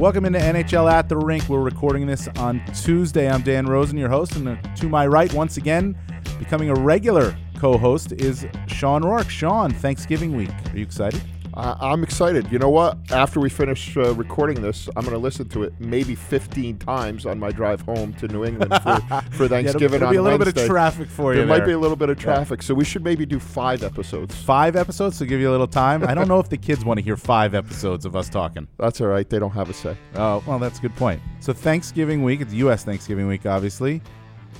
Welcome into NHL at the Rink. We're recording this on Tuesday. I'm Dan Rosen, your host, and to my right, once again, becoming a regular co-host is Shawn Roarke. Shawn, Thanksgiving week. Are you excited? Uh, I'm excited. You know what? After we finish uh, recording this, I'm going to listen to it maybe 15 times on my drive home to New England for, for Thanksgiving yeah, on be a little Wednesday. bit of traffic for you. There might be a little bit of traffic, yeah. so we should maybe do five episodes. Five episodes to give you a little time. I don't know if the kids want to hear five episodes of us talking. That's all right. They don't have a say. Oh, well, that's a good point. So Thanksgiving week, it's U.S. Thanksgiving week, obviously.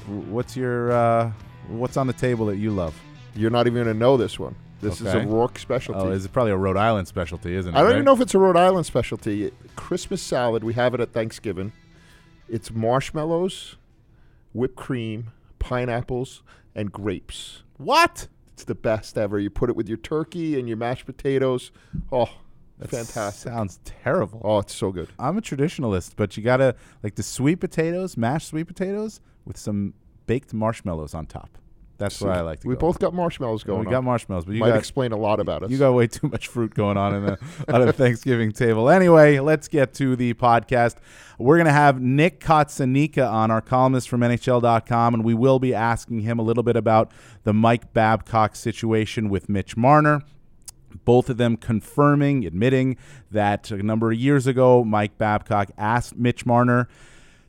What's your uh, what's on the table that you love? You're not even going to know this one. This okay. is a Roarke specialty. Oh, is it probably a Rhode Island specialty, isn't it? I don't right? even know if it's a Rhode Island specialty. Christmas salad, we have it at Thanksgiving. It's marshmallows, whipped cream, pineapples, and grapes. What? It's the best ever. You put it with your turkey and your mashed potatoes. Oh, that fantastic. Sounds terrible. Oh, it's so good. I'm a traditionalist, but you gotta like the sweet potatoes, mashed sweet potatoes with some baked marshmallows on top. That's so what I like to We both got marshmallows going. we on. got marshmallows, but you might got, explain a lot about us. You got way too much fruit going on in the on a Thanksgiving table. Anyway, let's get to the podcast. We're gonna have Nick Cotsonika on, our columnist from NHL.com, and we will be asking him a little bit about the Mike Babcock situation with Mitch Marner both of them confirming, admitting that a number of years ago, Mike Babcock asked Mitch Marner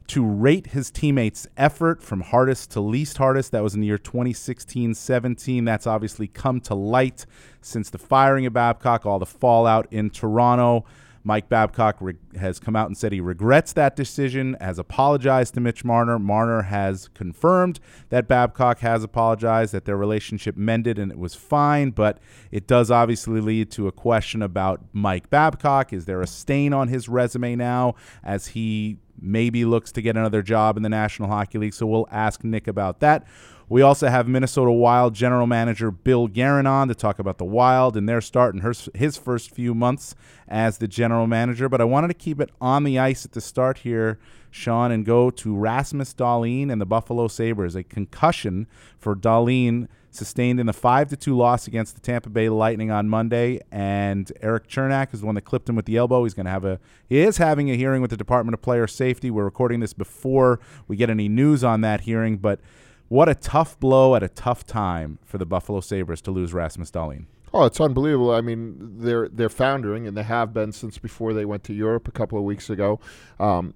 to rate his teammates' effort from hardest to least hardest. That was in the year 2016 17. That's obviously come to light since the firing of Babcock, all the fallout in Toronto. Mike Babcock re- has come out and said he regrets that decision, has apologized to Mitch Marner. Marner has confirmed that Babcock has apologized, that their relationship mended and it was fine, but it does obviously lead to a question about Mike Babcock. Is there a stain on his resume now as he maybe looks to get another job in the National Hockey League. So we'll ask Nick about that. We also have Minnesota Wild general manager Bill Guerin on to talk about the Wild and their start and his first few months as the general manager. But I wanted to keep it on the ice at the start here, Shawn, and go to Rasmus Dahlin and the Buffalo Sabres. A concussion for Dahlin sustained in the five to two loss against the Tampa Bay Lightning on Monday. And Eric Cernak is the one that clipped him with the elbow. He's going to have a he is having a hearing with the Department of Player Safety. We're recording this before we get any news on that hearing, but what a tough blow at a tough time for the Buffalo Sabres to lose Rasmus Dahlin. Oh, it's unbelievable. I mean, they're they're foundering, and they have been since before they went to Europe a couple of weeks ago. Um,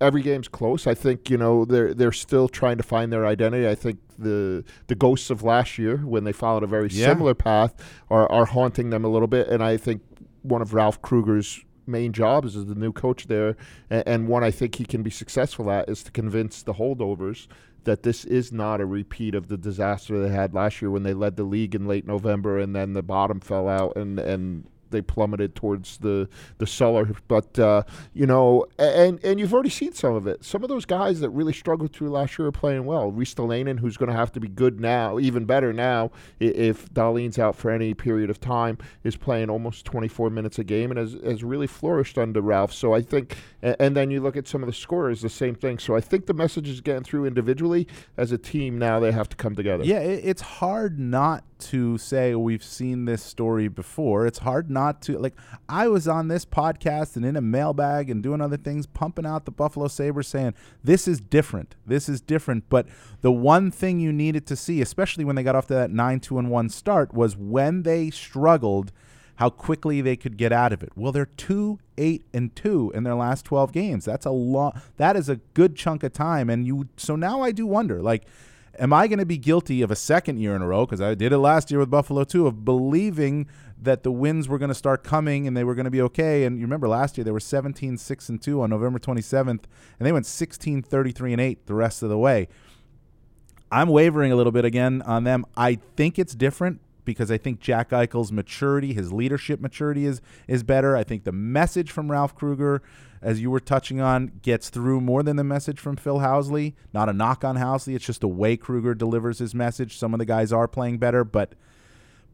every game's close. I think you know they're they're still trying to find their identity. I think the the ghosts of last year, when they followed a very yeah. similar path, are are haunting them a little bit. And I think one of Ralph Krueger's main jobs as the new coach there, and, and one I think he can be successful at, is to convince the holdovers that this is not a repeat of the disaster they had last year when they led the league in late November and then the bottom fell out and and they plummeted towards the the cellar. But uh, you know, and and you've already seen some of it. Some of those guys that really struggled through last year are playing well. Ristolainen, who's going to have to be good now, even better now, if Dahlin's out for any period of time, is playing almost 24 minutes a game and has, has really flourished under Ralph. So I think, and, and then you look at some of the scorers, the same thing. So I think the message is getting through individually. As a team, now they have to come together. Yeah, it's hard not to say we've seen this story before. It's hard not to like I was on this podcast and in a mailbag and doing other things pumping out the Buffalo Sabres saying this is different. This is different, but the one thing you needed to see, especially when they got off to that 9-2 and 1 start was when they struggled how quickly they could get out of it. Well, they're 2 8 and 2 in their last 12 games. That's a lot that is a good chunk of time and you so now I do wonder like am I going to be guilty of a second year in a row because I did it last year with Buffalo too of believing that the wins were going to start coming and they were going to be okay and you remember last year they were 17 6 and 2 on November 27th and they went 16 33 and 8 the rest of the way. I'm wavering a little bit again on them. I think it's different because I think Jack Eichel's maturity, his leadership maturity is is better. I think the message from Ralph Krueger, as you were touching on, gets through more than the message from Phil Housley. Not a knock on Housley. It's just the way Krueger delivers his message. Some of the guys are playing better, but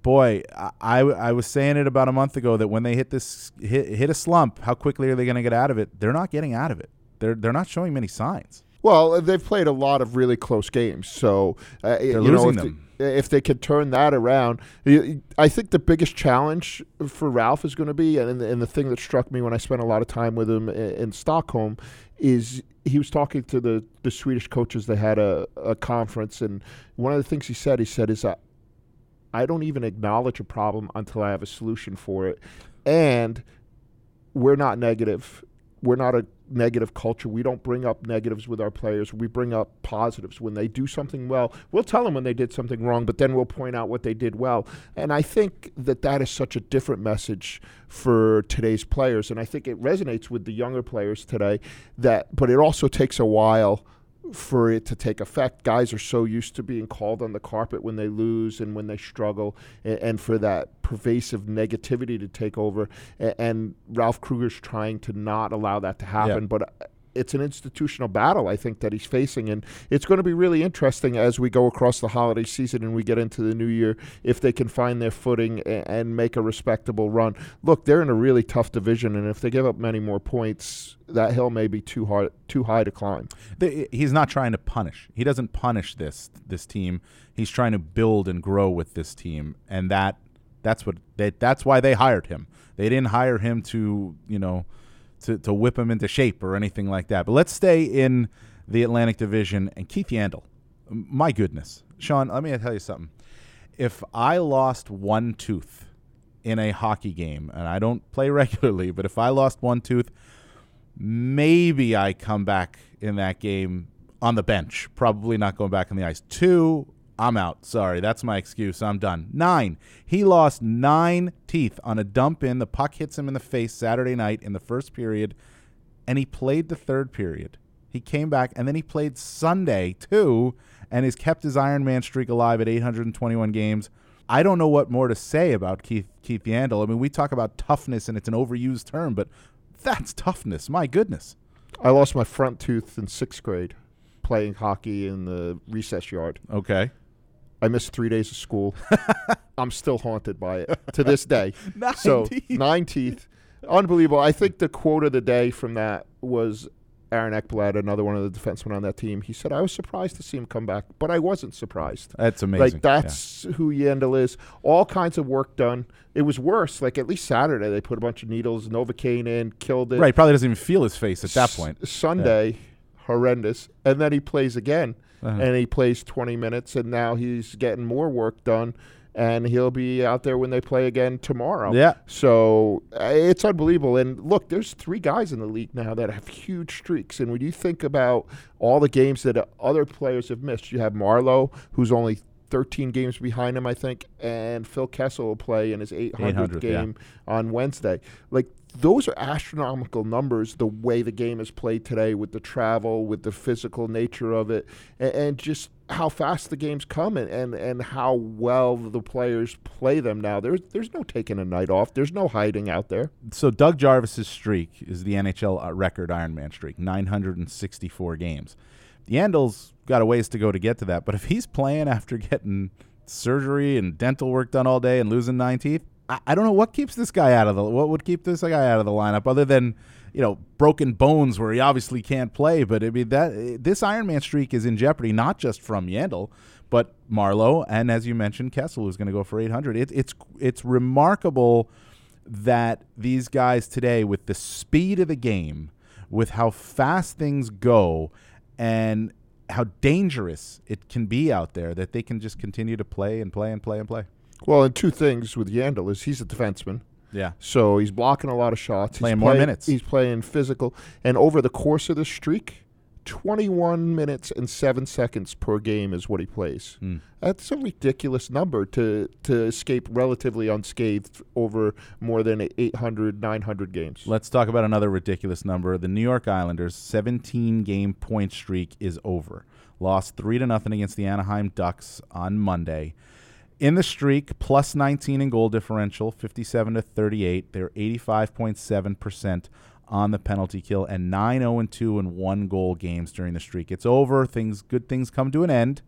boy, I, I was saying it about a month ago that when they hit this hit, hit a slump, how quickly are they going to get out of it? They're not getting out of it. They're they're not showing many signs. Well, they've played a lot of really close games, so uh, you losing know, if them. They, if they could turn that around, I think the biggest challenge for Ralph is going to be, and, and the thing that struck me when I spent a lot of time with him in, in Stockholm, is he was talking to the the Swedish coaches. They had a, a conference, and one of the things he said, he said, is that I don't even acknowledge a problem until I have a solution for it, and we're not negative. We're not a negative culture. We don't bring up negatives with our players. We bring up positives. When they do something well, we'll tell them when they did something wrong, but then we'll point out what they did well. And I think that that is such a different message for today's players. And I think it resonates with the younger players today. That, but it also takes a while for it to take effect. Guys are so used to being called on the carpet when they lose and when they struggle, and, and for that pervasive negativity to take over. And, and Ralph Krueger's trying to not allow that to happen, Yeah. but. It's an institutional battle, I think, that he's facing, and it's going to be really interesting as we go across the holiday season and we get into the new year. If they can find their footing and, and make a respectable run, look, they're in a really tough division, and if they give up many more points, that hill may be too hard, too high to climb. The, he's not trying to punish. He doesn't punish this this team. He's trying to build and grow with this team, and that that's what they, that's why they hired him. They didn't hire him to you know to to whip him into shape or anything like that. But let's stay in the Atlantic Division and Keith Yandle. My goodness, Shawn, let me tell you something. If I lost one tooth in a hockey game, and I don't play regularly, but if I lost one tooth, maybe I come back in that game on the bench. Probably not going back on the ice. Two, I'm out. Sorry, that's my excuse. I'm done. Nine. He lost nine teeth on a dump in. The puck hits him in the face Saturday night in the first period, and he played the third period. He came back, and then he played Sunday too, and has kept his Iron Man streak alive at 821 games. I don't know what more to say about Keith Keith Yandle. I mean, we talk about toughness, and it's an overused term, but that's toughness. My goodness. I lost my front tooth in sixth grade playing hockey in the recess yard. Okay. I missed three days of school. I'm still haunted by it to this day. Nine so teeth. nine teeth, unbelievable. I think the quote of the day from that was Aaron Ekblad, another one of the defensemen on that team. He said, "I was surprised to see him come back, but I wasn't surprised." That's amazing. Like that's who Yandle is. All kinds of work done. It was worse. Like at least Saturday, they put a bunch of needles, Novocaine in, killed it. Right. Probably doesn't even feel his face at that S- point. Sunday, horrendous, and then he plays again, Uh-huh. and he plays 20 minutes, and now he's getting more work done, and he'll be out there when they play again tomorrow. Yeah. So uh, it's unbelievable. And look, there's three guys in the league now that have huge streaks. And when you think about all the games that other players have missed, you have Marleau, who's only 13 games behind him, I think, and Phil Kessel will play in his 800th 800th, yeah. game on Wednesday. Like those are astronomical numbers. The way the game is played today, with the travel, with the physical nature of it, and, and just how fast the games come and, and, and how well the players play them now. There's there's no taking a night off. There's no hiding out there. So Doug Jarvis's streak is the NHL uh, record Ironman streak, 964 games. Yandle's got a ways to go to get to that, but if he's playing after getting surgery and dental work done all day and losing nine teeth, I, don't know what keeps this guy out of the what would keep this guy out of the lineup other than you know broken bones where he obviously can't play. But I mean that eh, this Ironman streak is in jeopardy not just from Yandle, but Marleau and as you mentioned Kessel who's going to go for 800. It, it's it's remarkable that these guys today, with the speed of the game, with how fast things go, and how dangerous it can be out there, that they can just continue to play and play and play and play. Well, and two things with Yandle is he's a defenseman. Yeah. So he's blocking a lot of shots. Playing he's more playing- minutes. He's playing physical. And over the course of the streak, 21 minutes and 7 seconds per game is what he plays. Hmm. That's a ridiculous number to to escape relatively unscathed over more than 800 900 games. Let's talk about another ridiculous number. The New York Islanders' 17 game point streak is over. Lost 3 to nothing against the Anaheim Ducks on Monday. In the streak, plus 19 in goal differential, 57 to 38. They're 85.7% on the penalty kill and 9 0 2 in one goal games during the streak. It's over. Things good things come to an end,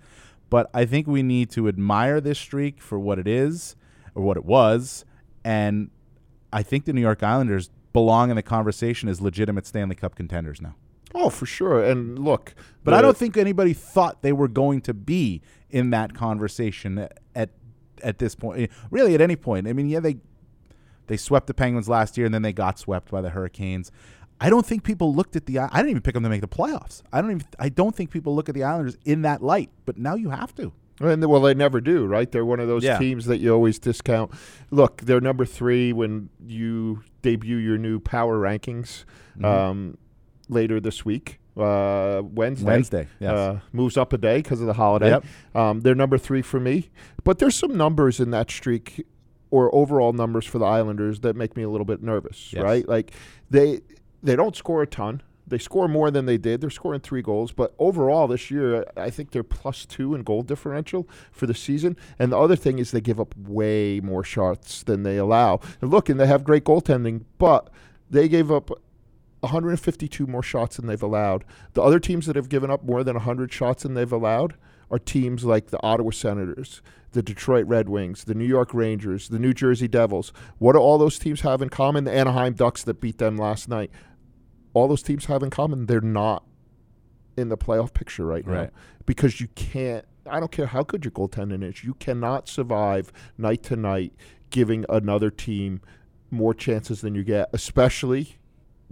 but I think we need to admire this streak for what it is or what it was and I think the New York Islanders belong in the conversation as legitimate Stanley Cup contenders now. Oh, for sure. And look, but I don't think anybody thought they were going to be in that conversation at at this point. Really, at any point. I mean, yeah, they they swept the Penguins last year, and then they got swept by the Hurricanes. I don't think people looked at the. I didn't even pick them to make the playoffs. I don't even. I don't think people look at the Islanders in that light. But now you have to. And well, they never do, right? They're one of those Yeah. teams that you always discount. Look, they're number three when you debut your new power rankings Mm-hmm. um, later this week, uh, Wednesday. Wednesday, yes. Uh, moves up a day because of the holiday. Yep. Um, they're number three for me, but there's some numbers in that streak or overall numbers for the Islanders that make me a little bit nervous, Yes. right? Like they they don't score a ton. They score more than they did. They're scoring three goals, but overall this year, I think they're plus two in goal differential for the season. And the other thing is they give up way more shots than they allow. And look, and they have great goaltending, but they gave up 152 more shots than they've allowed. The other teams that have given up more than 100 shots than they've allowed are teams like the Ottawa Senators, the Detroit Red Wings, the New York Rangers, the New Jersey Devils. What do all those teams have in common? The Anaheim Ducks that beat them last night. All those teams have in common they're not in the playoff picture right now because you can't. I don't care how good your goaltending is. You cannot survive night to night giving another team more chances than you get, especially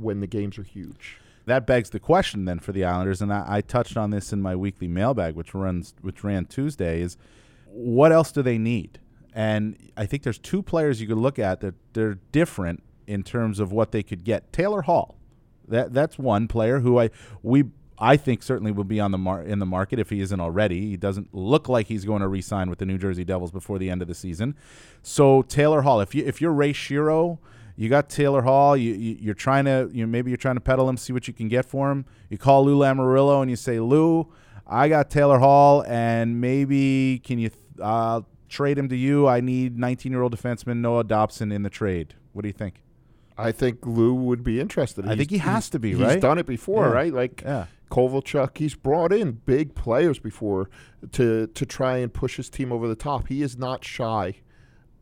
when the games are huge. that begs the question then for the Islanders, and I, I touched on this in my weekly mailbag, which runs which ran Tuesday, is what else do they need? And I think there's two players you could look at that they're different in terms of what they could get. Taylor Hall, that that's one player who I we I think certainly will be on the mar- in the market if he isn't already. He doesn't look like he's going to re-sign with the New Jersey Devils before the end of the season. So Taylor Hall, if you if you're Ray Shero, you got Taylor Hall. You, you you're trying to you know, maybe you're trying to peddle him, see what you can get for him. You call Lou Lamoriello and you say, Lou, I got Taylor Hall, and maybe can you uh, trade him to you? I need 19 year old defenseman Noah Dobson in the trade. What do you think? I think Lou would be interested. I think he has to be, he's right? He's done it before, Yeah. right? Like Yeah. Kovalchuk, he's brought in big players before to to try and push his team over the top. He is not shy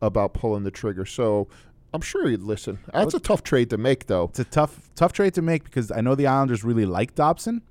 about pulling the trigger. So I'm sure he'd listen. That's a tough trade to make, though. It's a tough tough trade to make because I know the Islanders really like Dobson.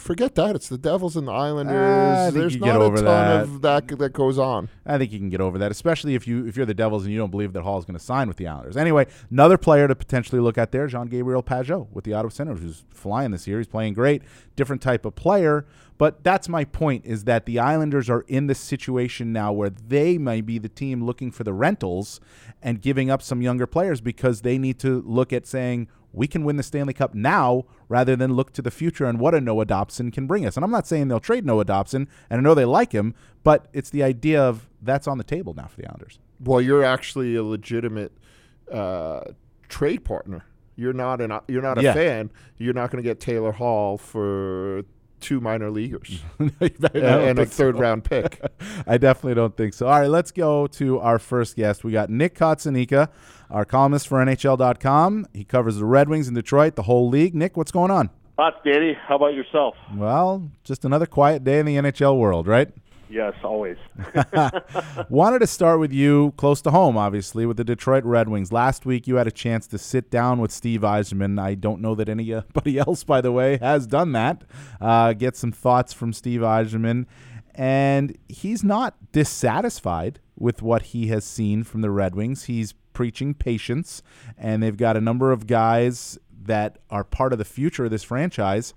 Forget that. It's the Devils and the Islanders. Think There's not get a ton that. of that that goes on. I think you can get over that, especially if you if you're the Devils and you don't believe that Hall is going to sign with the Islanders. Anyway, another player to potentially look at there, Jean Gabriel Pageau with the Ottawa Senators, who's flying this year. He's playing great, different type of player. But that's my point: is that the Islanders are in this situation now where they may be the team looking for the rentals and giving up some younger players because they need to look at saying we can win the Stanley Cup now rather than look to the future and what a Noah Dobson can bring us. And I'm not saying they'll trade Noah Dobson, and I know they like him, but it's the idea of that's on the table now for the Islanders. Well, you're actually a legitimate uh, trade partner. You're not an you're not a Yeah. fan. You're not going to get Taylor Hall for two minor leaguers and a third so. round pick. I definitely don't think so. All right, let's go to our first guest. We got Nick Cotsonika, our columnist for NHL.com. He covers the Red Wings in Detroit, the whole league. Nick, what's going on? Lots, Danny. How about yourself? Well, just another quiet day in the NHL world, right? Yes, always. Wanted to start with you, close to home, obviously, with the Detroit Red Wings. Last week, you had a chance to sit down with Steve Yzerman. I don't know that anybody else, by the way, has done that. Uh, get some thoughts from Steve Yzerman. And he's not dissatisfied with what he has seen from the Red Wings. He's preaching patience, and they've got a number of guys that are part of the future of this franchise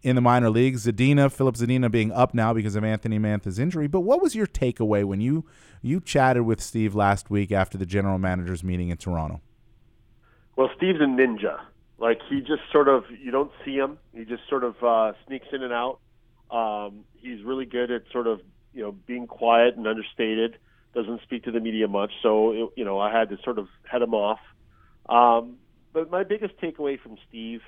in the minor leagues. Zadina, Filip Zadina being up now because of Anthony Mantha's injury. But what was your takeaway when you you chatted with Steve last week after the general managers meeting in Toronto? Well, Steve's a ninja. Like he just sort of you don't see him. He just sort of uh, sneaks in and out. Um, he's really good at sort of you know being quiet and understated. Doesn't speak to the media much. So it, you know I had to sort of head him off. Um, but my biggest takeaway from Steve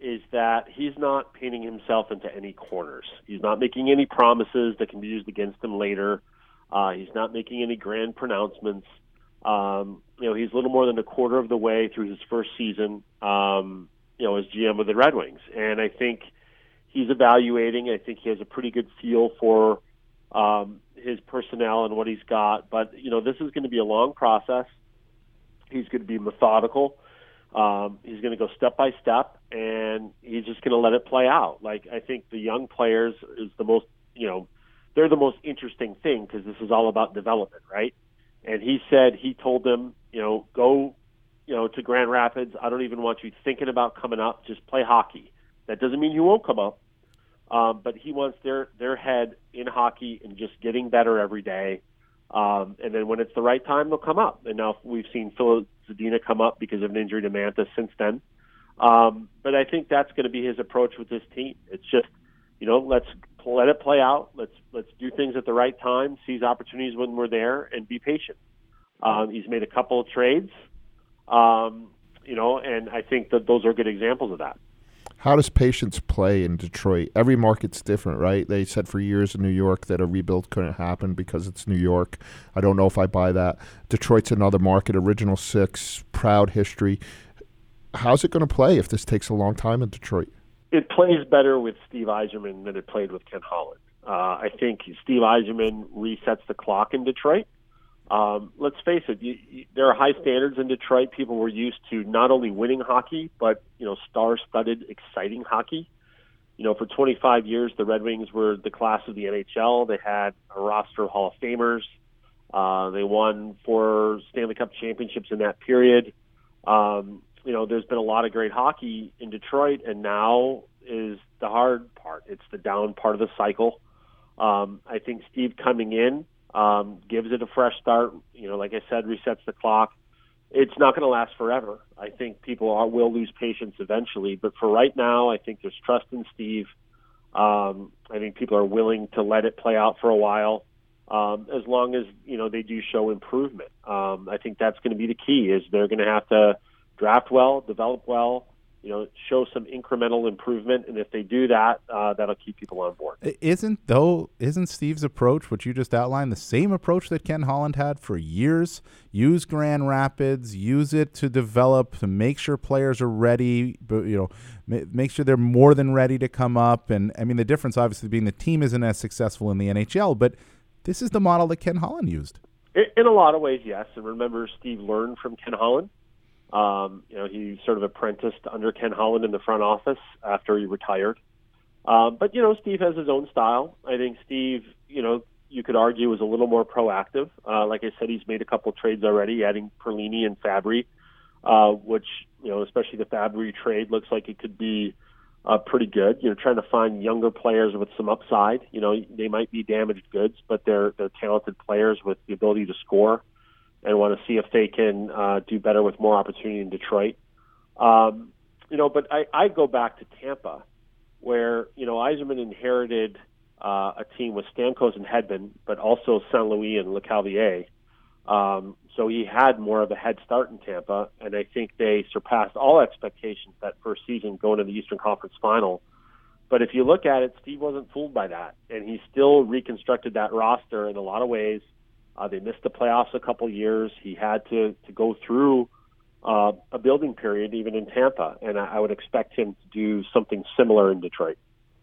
is that he's not painting himself into any corners. He's not making any promises that can be used against him later. Uh, he's not making any grand pronouncements. Um, you know, he's a little more than a quarter of the way through his first season, um, you know, as GM of the Red Wings. And I think he's evaluating. I think he has a pretty good feel for um, his personnel and what he's got. But, you know, this is going to be a long process. He's going to be methodical. Um, he's going to go step by step, and he's just going to let it play out. Like I think the young players is the most, you know, they're the most interesting thing because this is all about development, right? And he said he told them, you know, go, you know, to Grand Rapids. I don't even want you thinking about coming up. Just play hockey. That doesn't mean you won't come up, um, but he wants their their head in hockey and just getting better every day. Um, and then when it's the right time, they'll come up. And now we've seen Phil Zadina come up because of an injury to Mantha since then. Um, but I think that's going to be his approach with this team. It's just, you know, let's let it play out. Let's let's do things at the right time, seize opportunities when we're there, and be patient. Um, he's made a couple of trades, um, you know, and I think that those are good examples of that. How does patience play in Detroit? Every market's different, right? They said for years in New York that a rebuild couldn't happen because it's New York. I don't know if I buy that. Detroit's another market, original six, proud history. How's it going to play if this takes a long time in Detroit? It plays better with Steve Yzerman than it played with Ken Holland. Uh, I think Steve Yzerman resets the clock in Detroit. Um, let's face it, you, you, there are high standards in Detroit. People were used to not only winning hockey, but you know, star-studded, exciting hockey. You know, for 25 years, the Red Wings were the class of the NHL. They had a roster of Hall of Famers. Uh, they won four Stanley Cup championships in that period. Um, you know, there's been a lot of great hockey in Detroit, and now is the hard part. It's the down part of the cycle. Um, I think Steve coming in um, gives it a fresh start. You know, like I said, resets the clock. It's not going to last forever. I think people are, will lose patience eventually, but for right now, I think there's trust in Steve. Um, I think people are willing to let it play out for a while, um, as long as you know they do show improvement. Um, I think that's going to be the key. Is they're going to have to draft well, develop well, you know, show some incremental improvement, and if they do that, uh, that'll keep people on board. Isn't though? Isn't Steve's approach, which you just outlined, the same approach that Ken Holland had for years? Use Grand Rapids, use it to develop, to make sure players are ready, but you know, make sure they're more than ready to come up. And I mean, the difference obviously being the team isn't as successful in the NHL, but this is the model that Ken Holland used. In a lot of ways, yes. And remember, Steve learned from Ken Holland. Um, you know, he sort of apprenticed under Ken Holland in the front office after he retired. Um, but you know, Steve has his own style. I think Steve, you know, you could argue is a little more proactive. Uh, like I said, he's made a couple trades already, adding Perlini and Fabbri, uh, which you know, especially the Fabbri trade looks like it could be uh, pretty good. You know, trying to find younger players with some upside. You know, they might be damaged goods, but they're they're talented players with the ability to score and want to see if they can uh, do better with more opportunity in Detroit. Um, you know, but I, I go back to Tampa, where you know Yzerman inherited uh, a team with Stamkos and Hedman, but also St. Louis and Lecavalier. Um, so he had more of a head start in Tampa, and I think they surpassed all expectations that first season going to the Eastern Conference Final. But if you look at it, Steve wasn't fooled by that, and he still reconstructed that roster in a lot of ways uh, they missed the playoffs a couple years. He had to to go through uh, a building period even in Tampa, and I, I would expect him to do something similar in Detroit.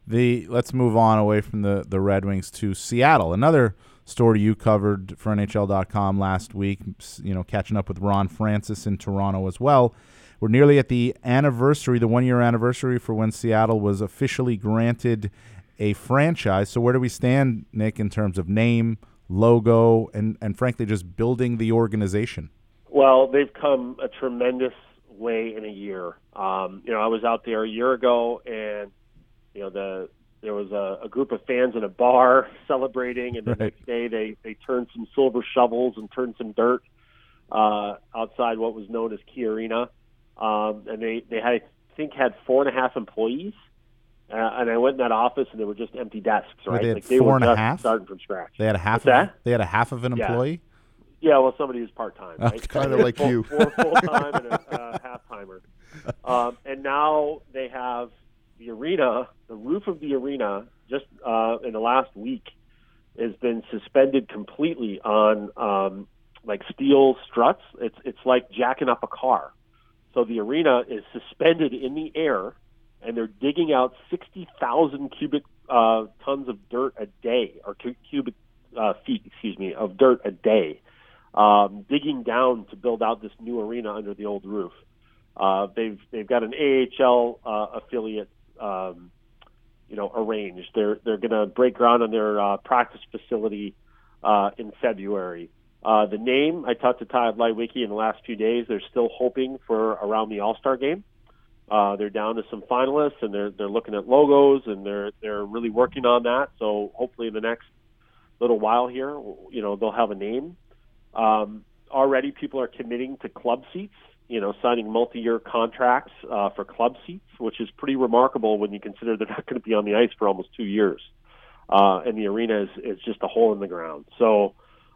The let's move on away from the the Red Wings to Seattle. Another story you covered for NHL.com last week. You know, catching up with Ron Francis in Toronto as well. We're nearly at the anniversary, the one year anniversary for when Seattle was officially granted a franchise. So where do we stand, Nick, in terms of name? Logo, and, and frankly, just building the organization? Well, they've come a tremendous way in a year. Um, you know, I was out there a year ago, and you know the there was a, a group of fans in a bar celebrating, and the right. next day they they turned some silver shovels and turned some dirt uh, outside what was known as Key Arena, um, and they they had I think had four and a half employees. Uh, and I went in that office, and there were just empty desks. Right, they had like they four were and a half, starting from scratch. They had a half. What's of, that? They had a half of an yeah. employee. Yeah, well, somebody who's part time, right? Kind of like full, you, four full time and a uh, half timer. Um, and now they have the arena, the roof of the arena, just uh, in the last week, has been suspended completely on um, like steel struts. It's it's like jacking up a car. So the arena is suspended in the air and they're digging out 60,000 cubic uh, tons of dirt a day, or cu- cubic uh, feet, excuse me, of dirt a day, um, digging down to build out this new arena under the old roof. Uh, they've they've got an AHL uh, affiliate, um, you know, arranged. They're they're going to break ground on their uh, practice facility uh, in February. Uh, the name I talked to Todd Leiweke in the last few days. They're still hoping for around the All Star game. Uh, they're down to some finalists, and they're they're looking at logos, and they're they're really working on that. So hopefully, in the next little while here, you know, they'll have a name. Um, already, people are committing to club seats. You know, signing multi-year contracts uh, for club seats, which is pretty remarkable when you consider they're not going to be on the ice for almost two years, uh, and the arena is is just a hole in the ground. So.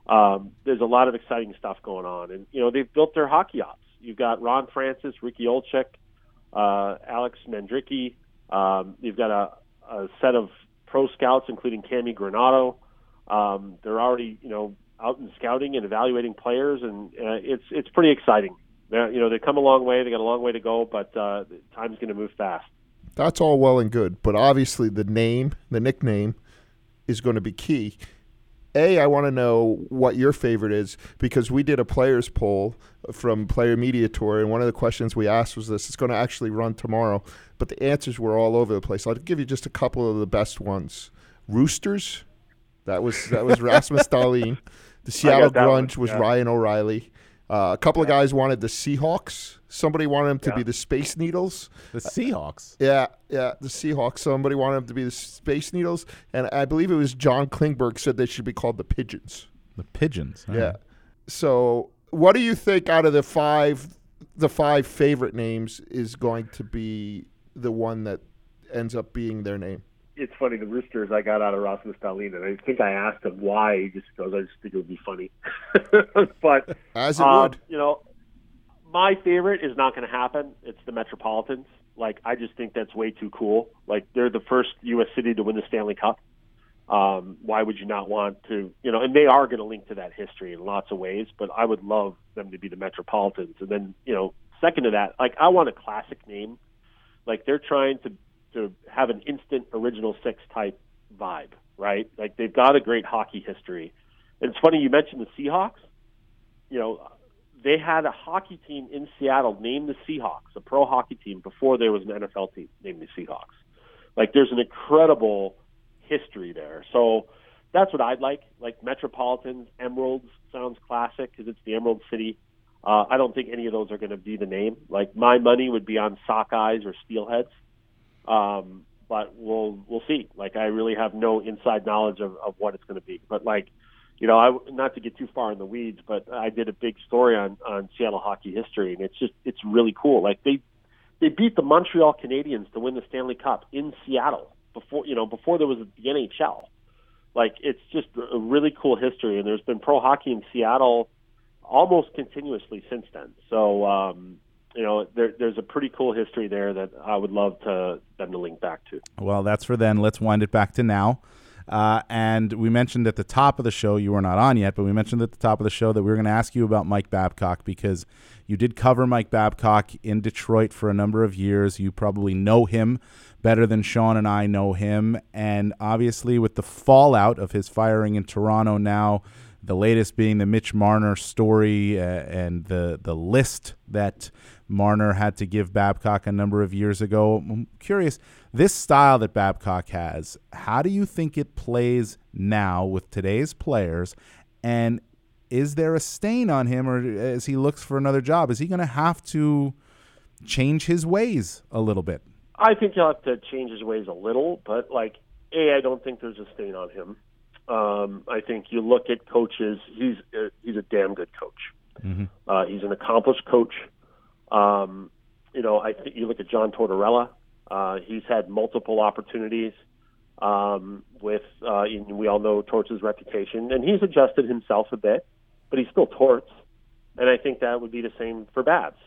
Um, there's a lot of exciting stuff going on, and you know they've built their hockey ops. You've got Ron Francis, Ricky Olczyk, uh, Alex Mandrycky. Um, you've got a, a set of pro scouts, including Cami Granato. Um, they're already, you know, out in scouting and evaluating players, and uh, it's it's pretty exciting. They're, you know, they've come a long way. They got a long way to go, but uh, time's going to move fast. That's all well and good, but obviously the name, the nickname, is going to be key. A, I want to know what your favorite is because we did a players poll from Player Media Tour, and one of the questions we asked was this: It's going to actually run tomorrow, but the answers were all over the place. I'll give you just a couple of the best ones. Roosters, that was that was Rasmus Dahlin. The Seattle Grunge was yeah. Ryan O'Reilly. Uh, a couple of guys wanted the Seahawks. Somebody wanted them to yeah. be the Space Needles. The Seahawks. Uh, yeah, yeah, the Seahawks. Somebody wanted them to be the Space Needles, and I believe it was John Klingberg said they should be called the Pigeons. The Pigeons. Yeah. So, what do you think out of the five, the five favorite names is going to be the one that ends up being their name? It's funny. The Roosters I got out of Rasmus Dahlin, and I think I asked him why. He just goes, "I just think it would be funny." but as it um, would, you know, my favorite is not going to happen. It's the Metropolitans. Like I just think that's way too cool. Like they're the first U.S. city to win the Stanley Cup. Um, why would you not want to? You know, and they are going to link to that history in lots of ways. But I would love them to be the Metropolitans. And then you know, second to that, like I want a classic name. Like they're trying to to have an instant original six type vibe, right? Like they've got a great hockey history. And it's funny you mentioned the Seahawks. You know, they had a hockey team in Seattle named the Seahawks, a pro hockey team before there was an NFL team named the Seahawks. Like there's an incredible history there. So that's what I'd like. Like Metropolitans, Emeralds sounds classic because it's the Emerald City. Uh, I don't think any of those are going to be the name. Like my money would be on Sockeyes or Steelheads. Um, but we'll we'll see. Like I really have no inside knowledge of, of what it's going to be. But like, you know, I not to get too far in the weeds, but I did a big story on on Seattle hockey history, and it's just it's really cool. Like they they beat the Montreal Canadiens to win the Stanley Cup in Seattle before you know before there was the NHL. Like it's just a really cool history, and there's been pro hockey in Seattle almost continuously since then. So um, you know, there, there's a pretty cool history there that I would love to them to link back to. Well, that's for then. Let's wind it back to now. Uh, and we mentioned at the top of the show, you were not on yet, but we mentioned at the top of the show that we were going to ask you about Mike Babcock because you did cover Mike Babcock in Detroit for a number of years. You probably know him better than Shawn and I know him. And obviously, with the fallout of his firing in Toronto now, the latest being the Mitch Marner story uh, and the, the list that Marner had to give Babcock a number of years ago. I'm curious, this style that Babcock has, how do you think it plays now with today's players? And is there a stain on him, or as he looks for another job, is he going to have to change his ways a little bit? I think he'll have to change his ways a little, but like, a, I don't think there's a stain on him. Um, I think you look at coaches; he's a, he's a damn good coach. Mm-hmm. Uh, he's an accomplished coach. Um, you know, I think you look at John Tortorella. Uh, he's had multiple opportunities um, with, uh, we all know Torts' reputation, and he's adjusted himself a bit, but he's still Torts. And I think that would be the same for Babs.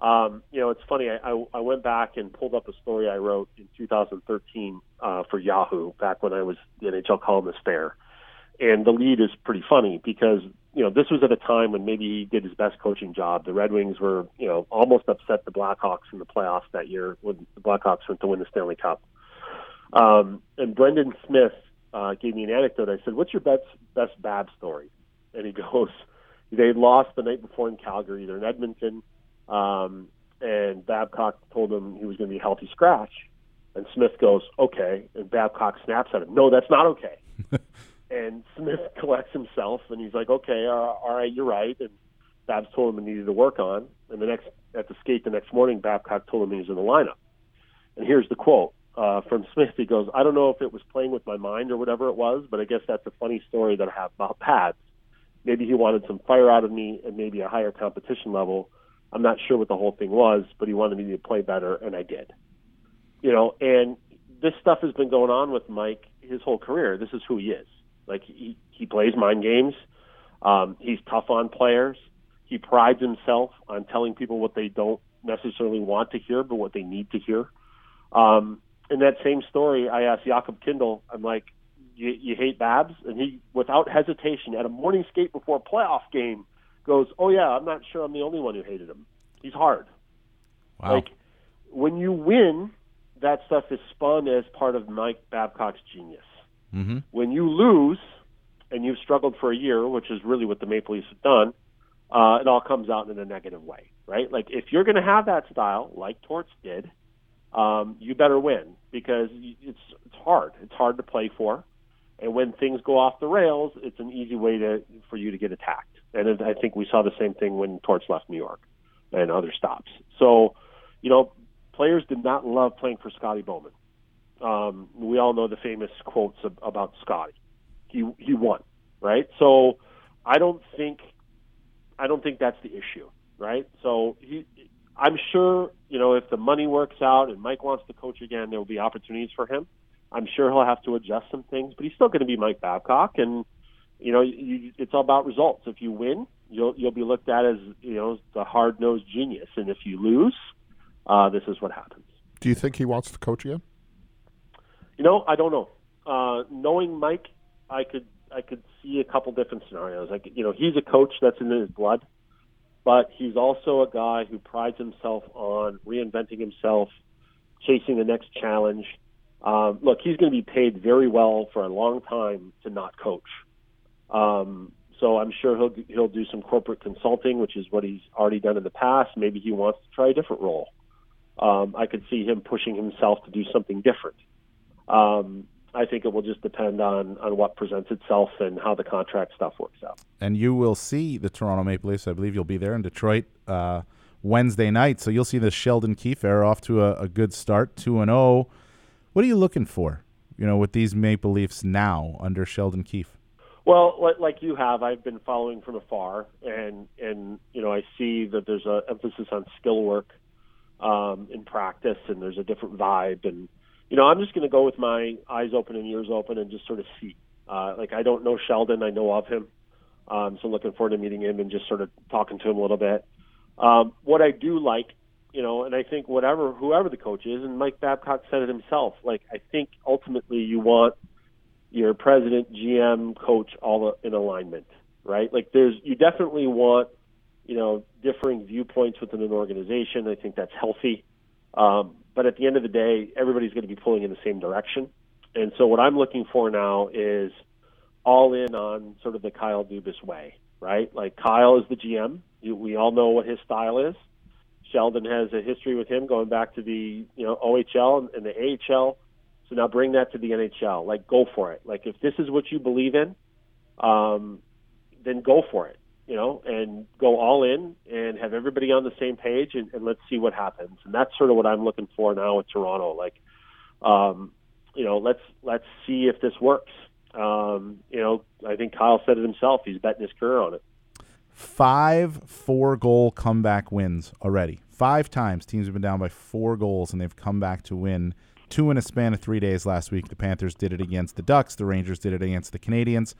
Um, you know, it's funny. I, I, I went back and pulled up a story I wrote in 2013 uh, for Yahoo back when I was the NHL columnist there, and the lead is pretty funny because you know, this was at a time when maybe he did his best coaching job. The Red Wings were, you know, almost upset the Blackhawks in the playoffs that year when the Blackhawks went to win the Stanley Cup. Um, and Brendan Smith uh, gave me an anecdote. I said, "What's your best best Bab story?" And he goes, "They lost the night before in Calgary. They're in Edmonton, um, and Babcock told him he was going to be a healthy scratch. And Smith goes, okay. And Babcock snaps at him, no, that's not okay. and Smith collects himself and he's like, okay, uh, all right, you're right. And Babs told him he needed to work on. And the next at the skate the next morning, Babcock told him he was in the lineup. And here's the quote uh, from Smith. He goes, I don't know if it was playing with my mind or whatever it was, but I guess that's a funny story that I have about Babs. Maybe he wanted some fire out of me and maybe a higher competition level. I'm not sure what the whole thing was, but he wanted me to play better, and I did. You know, and this stuff has been going on with Mike his whole career. This is who he is. Like he he plays mind games. Um, he's tough on players. He prides himself on telling people what they don't necessarily want to hear, but what they need to hear. Um, in that same story, I asked Jakob Kindl, I'm like, you, you hate Babs? And he, without hesitation, at a morning skate before a playoff game, goes, oh, yeah, I'm not sure I'm the only one who hated him. He's hard. Wow. Like, when you win, that stuff is spun as part of Mike Babcock's genius. Mm-hmm. When you lose, and you've struggled for a year, which is really what the Maple Leafs have done, uh, it all comes out in a negative way, right? Like, if you're going to have that style, like Torts did, um, you better win because it's it's hard. It's hard to play for, and when things go off the rails, it's an easy way to for you to get attacked. And I think we saw the same thing when Torts left New York and other stops. So, you know, players did not love playing for Scotty Bowman. Um, we all know the famous quotes ab- about Scotty. He he won, right? So, I don't think I don't think that's the issue, right? So he I'm sure, you know, if the money works out and Mike wants to coach again, there will be opportunities for him. I'm sure he'll have to adjust some things, but he's still going to be Mike Babcock, and you know, you, it's all about results. If you win, you'll you'll be looked at as you know the hard nosed genius, and if you lose, uh, this is what happens. Do you think he wants to coach again? You know, I don't know. Uh, knowing Mike, I could I could see a couple different scenarios. Like you know, he's a coach that's in his blood but he's also a guy who prides himself on reinventing himself, chasing the next challenge. Um, look, he's going to be paid very well for a long time to not coach. Um, so I'm sure he'll he'll do some corporate consulting, which is what he's already done in the past. Maybe he wants to try a different role. Um, I could see him pushing himself to do something different. Um, I think it will just depend on on what presents itself and how the contract stuff works out. And you will see the Toronto Maple Leafs. I believe you'll be there in Detroit uh, Wednesday night, so you'll see the Sheldon Keefe era off to a, a good start, two and zero. Oh. What are you looking for? You know, with these Maple Leafs now under Sheldon Keefe. Well, like you have, I've been following from afar, and and you know I see that there's an emphasis on skill work um, in practice, and there's a different vibe, and you know, I'm just going to go with my eyes open and ears open and just sort of see. Uh, like I don't know Sheldon, I know of him, um, so looking forward to meeting him and just sort of talking to him a little bit. Um, what I do like, you know, and I think whatever whoever the coach is, and Mike Babcock said it himself. Like I think ultimately you want your president, GM, coach all in alignment, right? Like there's you definitely want you know differing viewpoints within an organization. I think that's healthy. Um, but at the end of the day, everybody's going to be pulling in the same direction. And so what I'm looking for now is all in on sort of the Kyle Dubas way, right? Like Kyle is the GM. We all know what his style is. Sheldon has a history with him going back to the you know OHL and the AHL. So now bring that to the NHL. Like go for it. Like if this is what you believe in, um, then go for it you know, and go all in and have everybody on the same page and, and let's see what happens. And that's sort of what I'm looking for now with Toronto. Like, um, you know, let's let's see if this works. Um, you know, I think Kyle said it himself. He's betting his career on it. Five four goal comeback wins already. Five times teams have been down by four goals and they've come back to win. Two in a span of three days last week. The Panthers did it against the Ducks. The Rangers did it against the Canadiens.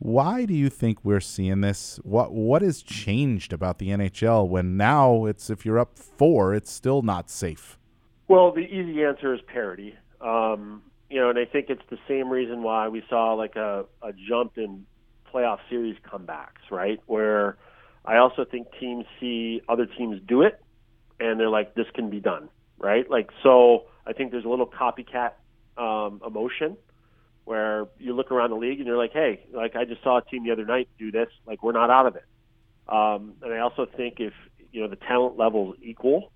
Why do you think we're seeing this? What what has changed about the NHL when now it's if you're up four, it's still not safe? Well, the easy answer is parity. Um, you know, and I think it's the same reason why we saw like a, a jump in playoff series comebacks, right? Where I also think teams see other teams do it and they're like, this can be done, right? Like, so I think there's a little copycat um, emotion where you look around the league and you're like, hey, like I just saw a team the other night do this. Like we're not out of it. Um, and I also think if you know the talent level is equal,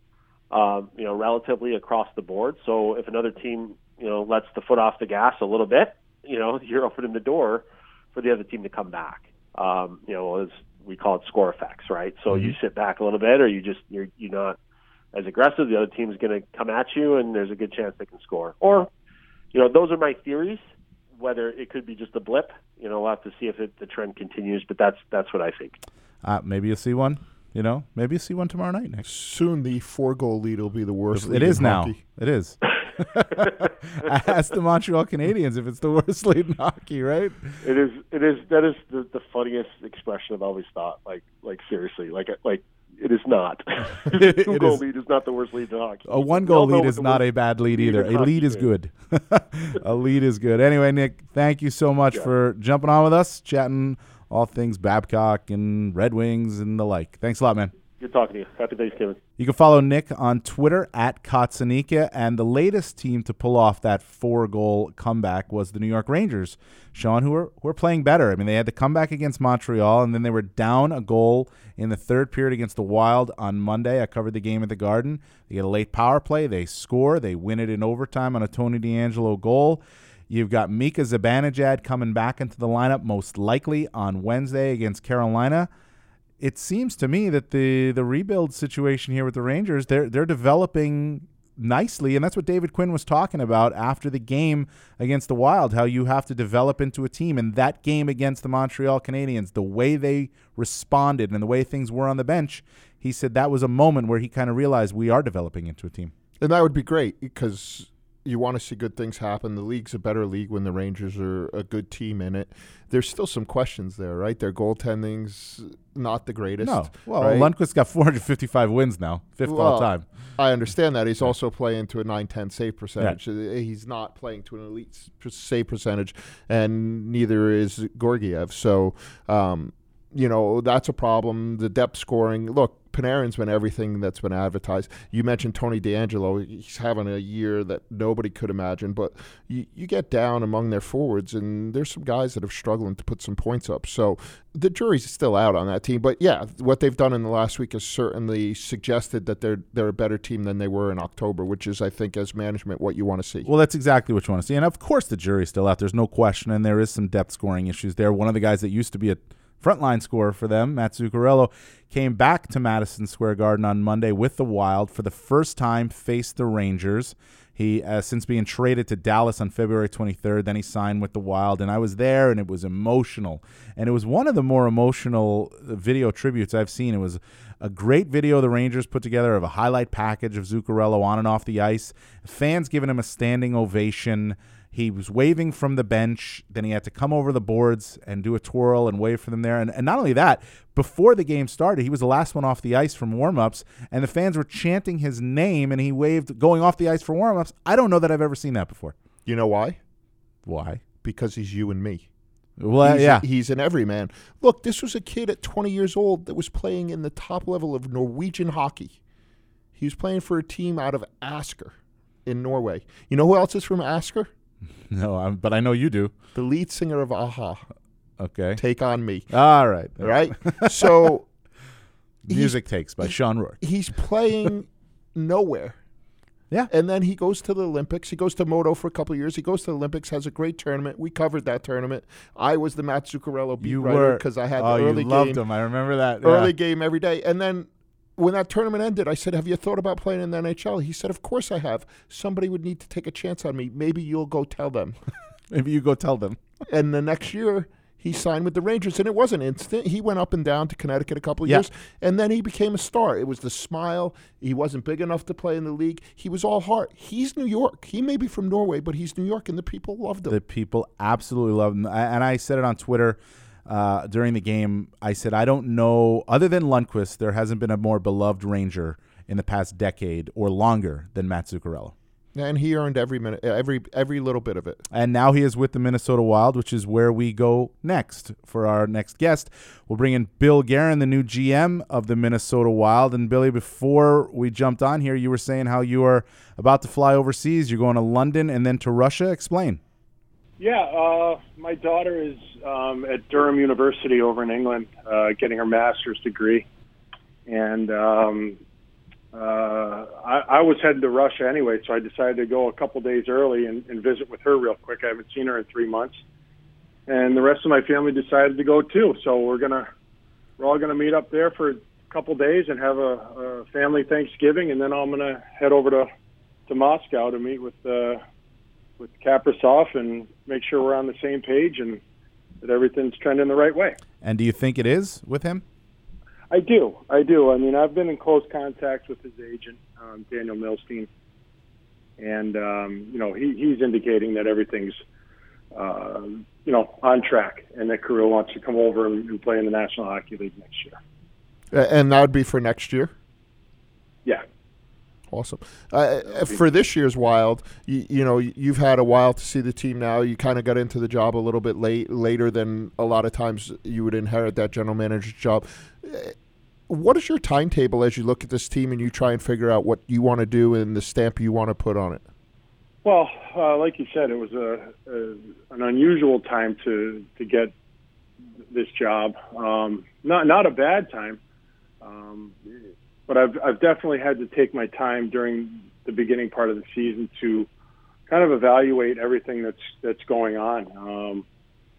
um, you know, relatively across the board. So if another team, you know, lets the foot off the gas a little bit, you know, you're opening the door for the other team to come back. Um, you know, as we call it score effects, right? So mm-hmm. you sit back a little bit, or you just you're you're not as aggressive. The other team's going to come at you, and there's a good chance they can score. Or, you know, those are my theories. Whether it could be just a blip, you know, we'll have to see if it, the trend continues. But that's that's what I think. Uh, maybe you'll see one. You know, maybe you'll see one tomorrow night. Next. Soon, the four goal lead will be the worst. It is now. Hockey. It is. Ask the Montreal Canadiens if it's the worst league in hockey, right? It is. It is. That is the, the funniest expression I've always thought. Like, like seriously, like, like it is not. Two goal is. lead is not the worst lead in hockey. A one goal lead is not a bad lead either. A lead is good. a lead is good. Anyway, Nick, thank you so much yeah. for jumping on with us, chatting all things Babcock and Red Wings and the like. Thanks a lot, man. Good talking to you. Happy Thanksgiving. You can follow Nick on Twitter at Cotsonika. And the latest team to pull off that four goal comeback was the New York Rangers, Shawn, who were, who were playing better. I mean, they had the comeback against Montreal, and then they were down a goal in the third period against the Wild on Monday. I covered the game at the Garden. They get a late power play. They score. They win it in overtime on a Tony DeAngelo goal. You've got Mika Zibanejad coming back into the lineup most likely on Wednesday against Carolina it seems to me that the the rebuild situation here with the Rangers, they're they're developing nicely, and that's what David Quinn was talking about after the game against the Wild. How you have to develop into a team, and that game against the Montreal Canadiens, the way they responded and the way things were on the bench, he said that was a moment where he kind of realized we are developing into a team. And that would be great because you want to see good things happen. The league's a better league when the Rangers are a good team in it. There's still some questions there, right? Their goaltending's not the greatest. No. Well, right? Lundqvist got 455 wins now, fifth well, all time. I understand that. He's also playing to a 910 save percentage. Yeah. Uh, he's not playing to an elite save percentage, and neither is Georgiev. So, um, you know, that's a problem. The depth scoring. Look, Panarin's been everything that's been advertised. You mentioned Tony DeAngelo; He's having a year that nobody could imagine. But you, you get down among their forwards, and there's some guys that have struggling to put some points up. So the jury's still out on that team. But yeah, what they've done in the last week has certainly suggested that they're they're a better team than they were in October, which is, I think, as management, what you want to see. Well, that's exactly what you want to see. And of course, the jury's still out. There's no question, and there is some depth scoring issues there. One of the guys that used to be a frontline scorer for them, Matt Zuccarello, came back to Madison Square Garden on Monday with the Wild for the first time, faced the Rangers. He, uh, since being traded to Dallas on February 23rd, then he signed with the Wild, and I was there, and it was emotional. And it was one of the more emotional video tributes I've seen. It was a great video the Rangers put together of a highlight package of Zuccarello on and off the ice. Fans giving him a standing ovation. He was waving from the bench. Then he had to come over the boards and do a twirl and wave for them there. And, and not only that, before the game started, he was the last one off the ice from warmups, and the fans were chanting his name, and he waved going off the ice for warmups. I don't know that I've ever seen that before. You know why? Why? Because he's you and me. Well, uh, he's, yeah. He's an everyman. Look, this was a kid at 20 years old that was playing in the top level of Norwegian hockey. He was playing for a team out of Asker in Norway. You know who else is from Asker? No, I'm, but I know you do. The lead singer of a-ha. Okay. Take on me. All right. All right. so music takes by Shawn Roarke. He's playing nowhere. Yeah. And then he goes to the Olympics. He goes to MoDo for a couple years. He goes to the Olympics, has a great tournament. We covered that tournament. I was the Matt Zuccarello beat you writer because I had oh, the early you loved game. him. I remember that. Early yeah. game every day. And then when that tournament ended, I said, Have you thought about playing in the NHL? He said, Of course I have. Somebody would need to take a chance on me. Maybe you'll go tell them. Maybe you go tell them. and the next year, he signed with the Rangers, and it wasn't instant. He went up and down to Connecticut a couple of Yeah. years, and then he became a star. It was the smile. He wasn't big enough to play in the league. He was all heart. He's New York. He may be from Norway, but he's New York, and the people loved him. The people absolutely loved him. And I said it on Twitter uh, during the game. I said, I don't know, other than Lundqvist, there hasn't been a more beloved Ranger in the past decade or longer than Matt Zuccarello. and he earned every minute, every every little bit of it. And now he is with the Minnesota Wild, which is where we go next for our next guest. We'll bring in Bill Guerin, the new GM of the Minnesota Wild. And Billy, before we jumped on here, you were saying how you are about to fly overseas. You're going to London and then to Russia. Explain. Yeah, uh, my daughter is um, at Durham University over in England, uh, getting her master's degree, and um, uh, I, I was heading to Russia anyway, so I decided to go a couple days early and, and visit with her real quick. I haven't seen her in three months, and the rest of my family decided to go too. So we're gonna we're all gonna meet up there for a couple days and have a, a family Thanksgiving, and then I'm gonna head over to to Moscow to meet with uh, with Kaprizov and make sure we're on the same page and that everything's trending the right way. And do you think it is with him? I do. I do. I mean, I've been in close contact with his agent, um, Daniel Milstein, and um, you know he, he's indicating that everything's uh, you know on track, and that Kirill wants to come over and, and play in the National Hockey League next year. And that would be for next year. Yeah. Awesome. Uh, for this year's Wild, you, you, know, you've had a while to see the team now. You kind of got into the job a little bit late, later than a lot of times you would inherit that general manager's job. Uh, what is your timetable as you look at this team and you try and figure out what you want to do and the stamp you want to put on it? Well, uh, like you said, it was a, a, an unusual time to to get this job. Um, not not a bad time. Um, but I've I've definitely had to take my time during the beginning part of the season to kind of evaluate everything that's that's going on. Um,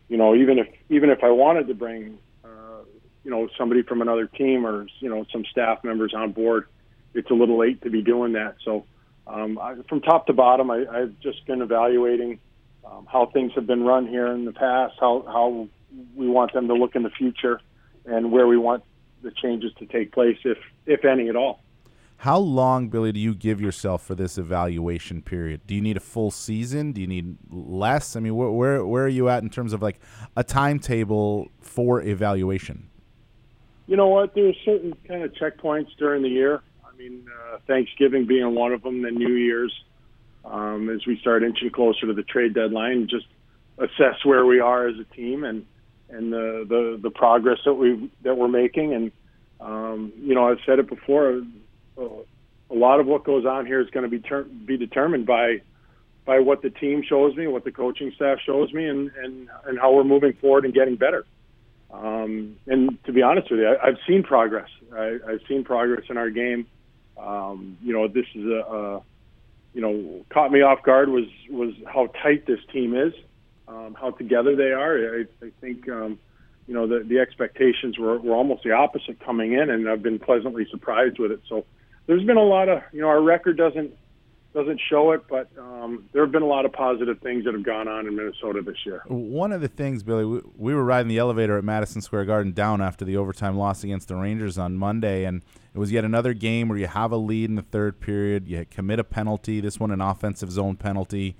you know, even if even if I wanted to bring uh, you know somebody from another team or you know some staff members on board, it's a little late to be doing that. So um, I, from top to bottom, I, I've just been evaluating um, how things have been run here in the past, how how we want them to look in the future, and where we want the changes to take place, if if any at all. How long, Billy, do you give yourself for this evaluation period? Do you need a full season? Do you need less? I mean, where where, where are you at in terms of like a timetable for evaluation? You know what? There's certain kind of checkpoints during the year. I mean, uh, Thanksgiving being one of them, then New Year's, um, as we start inching closer to the trade deadline, just assess where we are as a team and and the the, the progress that we that we're making. And um, you know, I've said it before. A lot of what goes on here is going to be ter- be determined by by what the team shows me, what the coaching staff shows me, and and and how we're moving forward and getting better. Um, and to be honest with you, I, I've seen progress. I, I've seen progress in our game. Um, you know, this is a, a you know caught me off guard was was how tight this team is um, how together they are. I, I think um, you know the, the expectations were, were almost the opposite coming in, and I've been pleasantly surprised with it. So there's been a lot of you know our record doesn't doesn't show it, but um, there have been a lot of positive things that have gone on in Minnesota this year. One of the things, Billy, we, we were riding the elevator at Madison Square Garden down after the overtime loss against the Rangers on Monday, and it was yet another game where you have a lead in the third period, you commit a penalty, this one an offensive zone penalty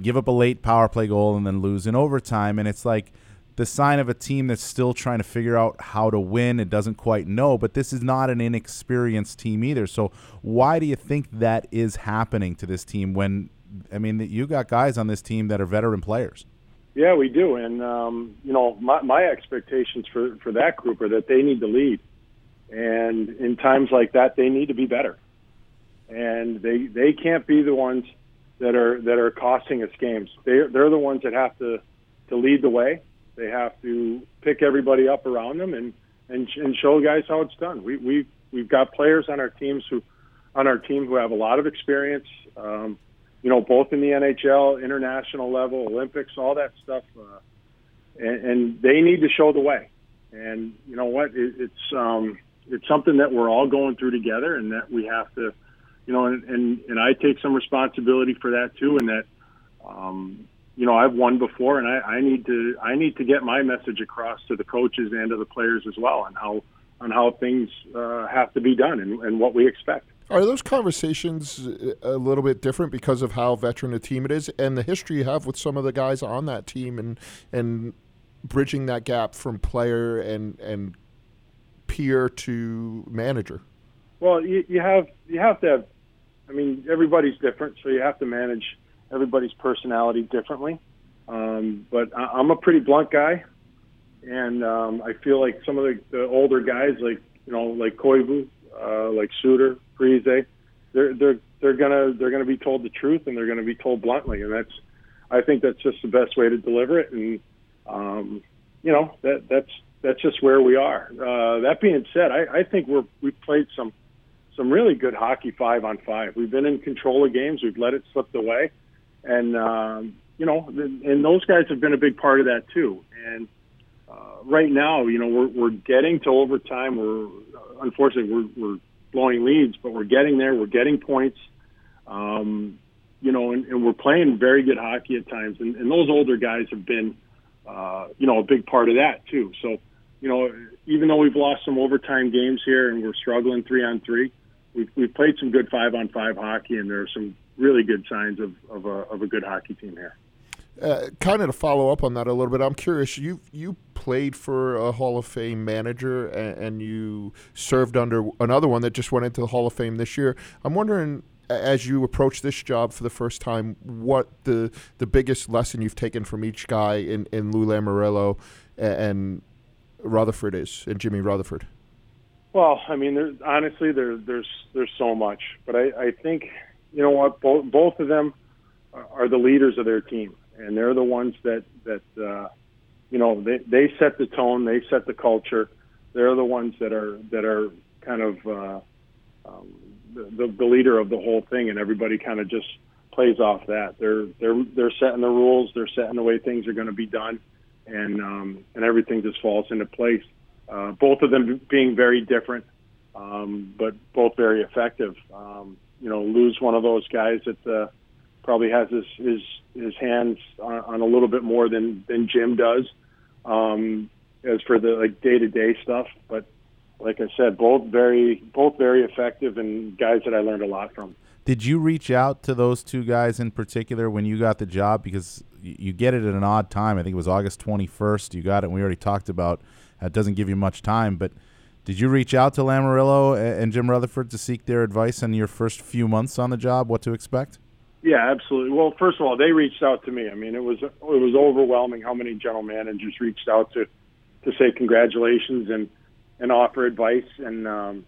give up a late power play goal, and then lose in overtime. And it's like the sign of a team that's still trying to figure out how to win. It doesn't quite know, but this is not an inexperienced team either. So why do you think that is happening to this team when I mean you got guys on this team that are veteran players? Yeah, we do, and um, you know my, my expectations for for that group are that they need to lead, and in times like that they need to be better, and they they can't be the ones that are that are costing us games. They they're the ones that have to to lead the way. They have to pick everybody up around them and and and show guys how it's done. We we we've got players on our teams who on our team who have a lot of experience. Um, you know, both in the NHL, international level, Olympics, all that stuff, uh, and, and they need to show the way. And you know what? It, it's um, it's something that we're all going through together, and that we have to you know, and, and, and I take some responsibility for that too. And that, um, you know, I've won before, and I, I need to I need to get my message across to the coaches and to the players as well, on how on how things uh, have to be done and, and what we expect. Are those conversations a little bit different because of how veteran a team it is and the history you have with some of the guys on that team and and bridging that gap from player and and peer to manager? Well, you, you have you have to have I mean, everybody's different, so you have to manage everybody's personality differently. Um, but I, I'm a pretty blunt guy, and um, I feel like some of the, the older guys, like you know, like Koivu, uh, like Suter, Parise, they're they're they're gonna they're gonna be told the truth, and they're gonna be told bluntly, and that's I think that's just the best way to deliver it, and um, you know that that's that's just where we are. Uh, that being said, I, I think we're we've played some some really good hockey five on five. We've been in control of games. We've let it slip away, and um, you know, and those guys have been a big part of that too. And uh, right now, you know, we're we're getting to overtime. We're unfortunately we're, we're blowing leads, but we're getting there. We're getting points. Um, you know, and, and we're playing very good hockey at times. And, and those older guys have been, uh, you know, a big part of that too. So, you know, even though we've lost some overtime games here and we're struggling three on three, we've, we've played some good five on five hockey, and there are some really good signs of, of, a, of a good hockey team here. Uh, kind of to follow up on that a little bit, I'm curious. You you played for a Hall of Fame manager, and, and, you served under another one that just went into the Hall of Fame this year. I'm wondering, as you approach this job for the first time, what the the biggest lesson you've taken from each guy in in Lou Lamoriello and, and Rutherford is, and Jimmy Rutherford. Well, I mean, there, honestly, there, there's there's so much, but I, I think you know what, both both of them are, are the leaders of their team and they're the ones that that uh, you know they they set the tone, they set the culture. They're the ones that are that are kind of uh, um, the, the leader of the whole thing, and everybody kind of just plays off that. They're they're they're setting the rules, they're setting the way things are going to be done, and um, and everything just falls into place. Uh, both of them being very different, um, but both very effective. Um, you know, Lou's one of those guys that uh, probably has his his his hands on, on a little bit more than than Jim does. Um, as for the like day to day stuff, but like I said, both very both very effective and guys that I learned a lot from. Did you reach out to those two guys in particular when you got the job? Because you get it at an odd time. I think it was August 21st. You got it. And we already talked about. It doesn't give you much time, but did you reach out to Lamoriello and Jim Rutherford to seek their advice on your first few months on the job? What to expect? Yeah, absolutely. Well, first of all, they reached out to me. I mean, it was it was overwhelming how many general managers reached out to to say congratulations and and offer advice and um,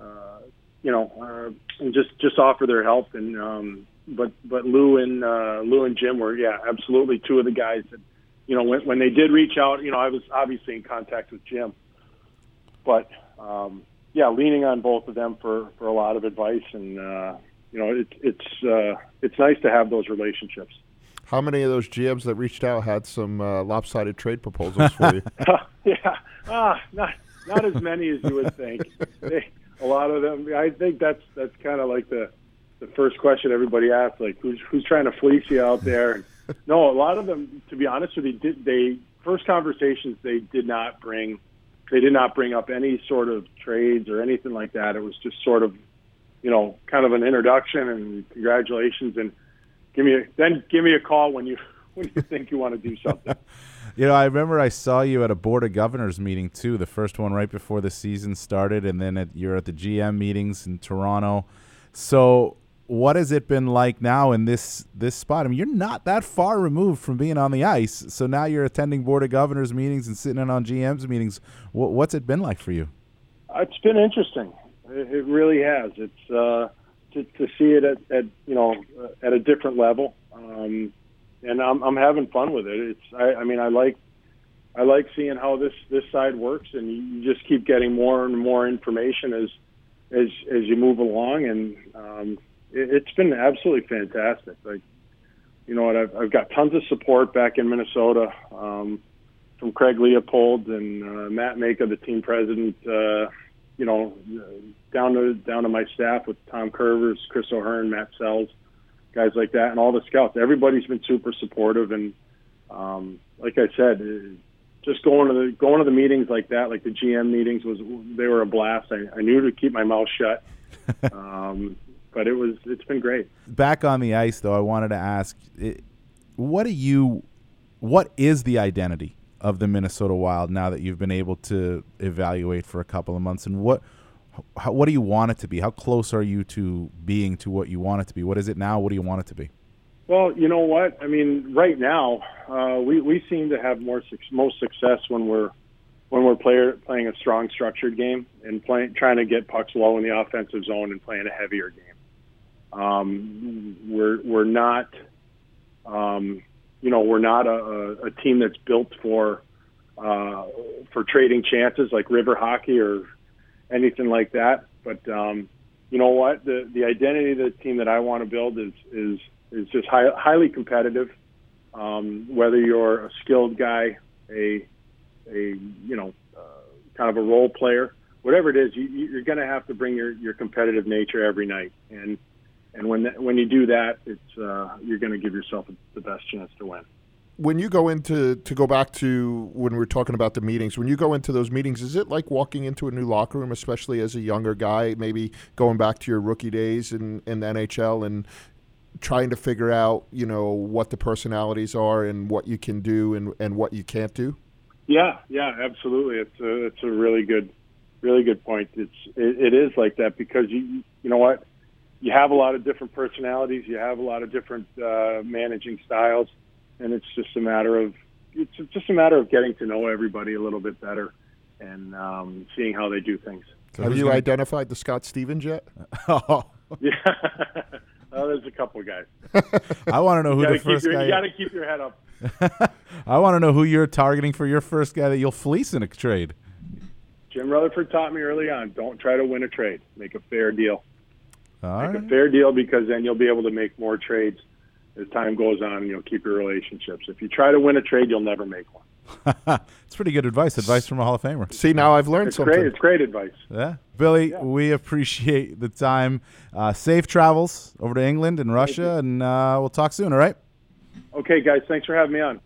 uh, you know uh, and just just offer their help and um, but but Lou and uh, Lou and Jim were yeah absolutely two of the guys that you know when when they did reach out you know I was obviously in contact with Jim but um, yeah leaning on both of them for for a lot of advice and uh, you know, it, it's uh, it's nice to have those relationships. How many of those GMs that reached out had some uh, lopsided trade proposals for you? yeah, ah, not not as many as you would think. They, a lot of them. I think that's that's kind of like the the first question everybody asks, like who's who's trying to fleece you out there? And, no, a lot of them, to be honest with you, did they first conversations they did not bring they did not bring up any sort of trades or anything like that. It was just sort of you know, kind of an introduction and congratulations, and give me a, then give me a call when you when you think you want to do something. you know, I remember I saw you at a board of governors meeting too, the first one right before the season started, and then at, you're at the GM meetings in Toronto. So, what has it been like now in this this spot? I mean, you're not that far removed from being on the ice, so now you're attending board of governors meetings and sitting in on GM's meetings. What, what's it been like for you? It's been interesting. It, really has. It's uh, to, to see it at, at you know at a different level, um, and I'm I'm having fun with it. It's I, I mean I like I like seeing how this this side works, and you just keep getting more and more information as as as you move along, and um, it, it's been absolutely fantastic. Like you know what, I've I've got tons of support back in Minnesota um, from Craig Leopold and uh, Matt Majka, the team president. Uh, you know, down to down to my staff with Tom Kurvers, Chris O'Hearn, Matt Sells, guys like that, and all the scouts. Everybody's been super supportive, and um, like I said, just going to the going to the meetings like that, like the GM meetings, was they were a blast. I, I knew to keep my mouth shut, um, but it was it's been great. Back on the ice, though, I wanted to ask, what do you, what is the identity of the Minnesota Wild now that you've been able to evaluate for a couple of months? And what how, what do you want it to be? How close are you to being to what you want it to be? What is it now? What do you want it to be? Well, you know what? I mean, right now, uh, we we seem to have more most success when we're when we're player, playing a strong, structured game and playing, trying to get pucks low in the offensive zone and playing a heavier game. Um, we're we're not um, you know, we're not a, a team that's built for uh, for trading chances like river hockey or anything like that. But um, you know what the the identity of the team that I want to build is is is just high, highly competitive. Um, whether you're a skilled guy, a a you know uh, kind of a role player, whatever it is, you, you're going to have to bring your your competitive nature every night, and and when that, when you do that, it's uh, you're going to give yourself the best chance to win when you go into to go back to when we are talking about the meetings, when you go into those meetings, is it like walking into a new locker room, especially as a younger guy, maybe going back to your rookie days in, in the NHL and trying to figure out, you know, what the personalities are and what you can do and, and what you can't do? Yeah, yeah, absolutely. It's a it's a really good, really good point. It's it, it is like that because you you know what, you have a lot of different personalities, you have a lot of different uh, managing styles and it's just a matter of it's just a matter of getting to know everybody a little bit better and um, seeing how they do things. So Have you gonna... identified the Scott Stevens yet? oh. Yeah. oh, there's a couple of guys. I want to know who the first your, guy. You got to keep your head up. I want to know who you're targeting for your first guy that you'll fleece in a trade. Jim Rutherford taught me early on: don't try to win a trade. Make a fair deal. All make right. a fair deal because then you'll be able to make more trades as time goes on, you'll keep your relationships. If you try to win a trade, you'll never make one. it's pretty good advice. Advice from a Hall of Famer. See, now I've learned it's something. Great. It's great advice. Yeah. Billy, yeah. we appreciate the time. Uh, safe travels over to England and Russia, and uh, we'll talk soon, all right? Okay, guys. Thanks for having me on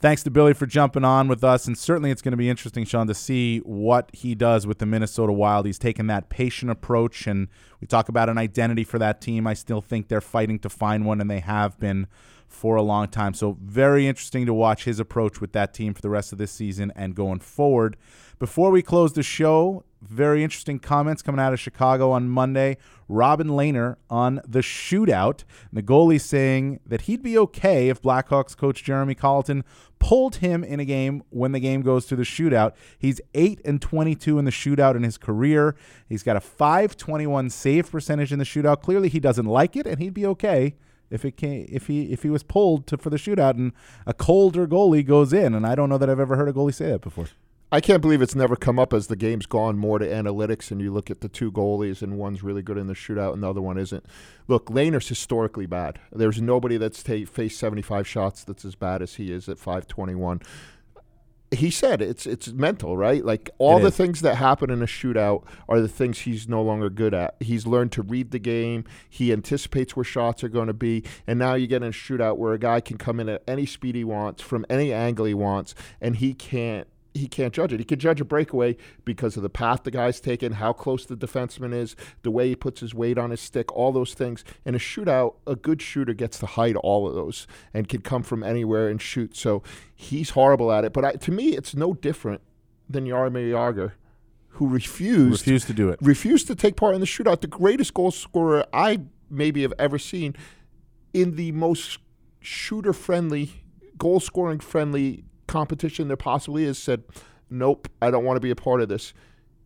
thanks to Billy for jumping on with us. And certainly it's going to be interesting, Shawn, to see what he does with the Minnesota Wild. He's taken that patient approach, and we talk about an identity for that team. I still think they're fighting to find one, and they have been for a long time. So, very interesting to watch his approach with that team for the rest of this season and going forward. Before we close the show, very interesting comments coming out of Chicago on Monday. Robin Lehner on the shootout. And the goalie saying that he'd be okay if Blackhawks coach Jeremy Colliton pulled him in a game when the game goes to the shootout. He's 8 and 22 in the shootout in his career. He's got a 521 save percentage in the shootout. Clearly he doesn't like it and he'd be okay if it came if he if he was pulled to for the shootout and a colder goalie goes in and I don't know that I've ever heard a goalie say that before. I can't believe it's never come up as the game's gone more to analytics and you look at the two goalies and one's really good in the shootout and the other one isn't. Look, Lehner's historically bad. There's nobody that's t- faced 75 shots that's as bad as he is at 521. He said it's it's mental, right? Like all It the is. things that happen in a shootout are the things he's no longer good at. He's learned to read the game. He anticipates where shots are going to be, and now you get in a shootout where a guy can come in at any speed he wants, from any angle he wants, and he can't he can't judge it. He can judge a breakaway because of the path the guy's taken, how close the defenseman is, the way he puts his weight on his stick, all those things. In a shootout, a good shooter gets to hide all of those and can come from anywhere and shoot. So he's horrible at it. But I, to me, it's no different than Jaromir Jagr, who refused refused to do it. refused to take part in the shootout. The greatest goal scorer I maybe have ever seen in the most shooter friendly, goal scoring friendly competition there possibly is said, Nope, I don't want to be a part of this.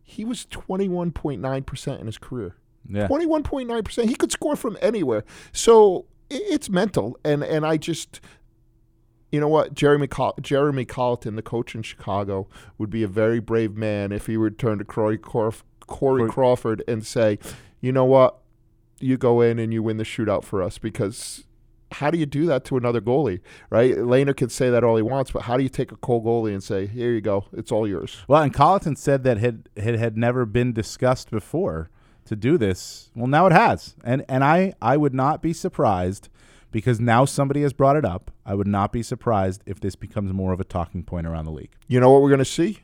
He was 21.9% in his career. Yeah. 21.9%. He could score from anywhere. So it's mental. And, and I just, you know what? Jeremy Col- Jeremy Colliton, the coach in Chicago, would be a very brave man if he would turn to Corey, Corf- Corey Corey- Crawford and say, you know what? You go in and you win the shootout for us because how do you do that to another goalie, right? Lehner can say that all he wants, but how do you take a cold goalie and say, here you go, it's all yours? Well, and Colliton said that had it had never been discussed before to do this. Well, now it has, and and I I would not be surprised because now somebody has brought it up. I would not be surprised if this becomes more of a talking point around the league. You know what we're going to see?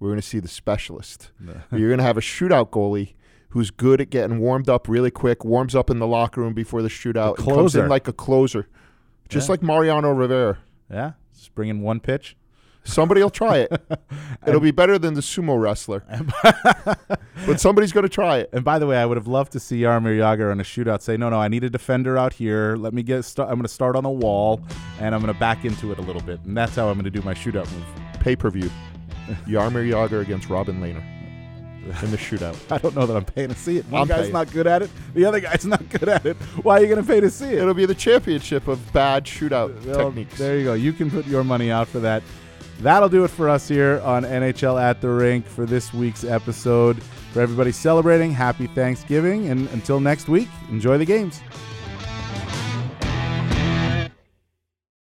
We're going to see the specialist. You're going to have a shootout goalie who's good at getting warmed up really quick, warms up in the locker room before the shootout, The comes in like a closer, just Yeah. like Mariano Rivera. Yeah, just bring in one pitch. Somebody will try it. It'll be better than the sumo wrestler, but somebody's going to try it. And by the way, I would have loved to see Jaromir Jagr on a shootout say, "No, no, I need a defender out here. Let me get. St- I'm going to start on the wall, and I'm going to back into it a little bit, and that's how I'm going to do my shootout move." Pay per view. Jaromir Jagr against Robin Lehner in the shootout. I don't know that I'm paying to see it. One I'm guy's paying. not good at it. The other guy's not good at it. Why are you going to pay to see it? It'll be the championship of bad shootout Well, techniques. There you go. You can put your money out for that. That'll do it for us here on NHL at the Rink for this week's episode. For everybody celebrating, happy Thanksgiving. And until next week, enjoy the games.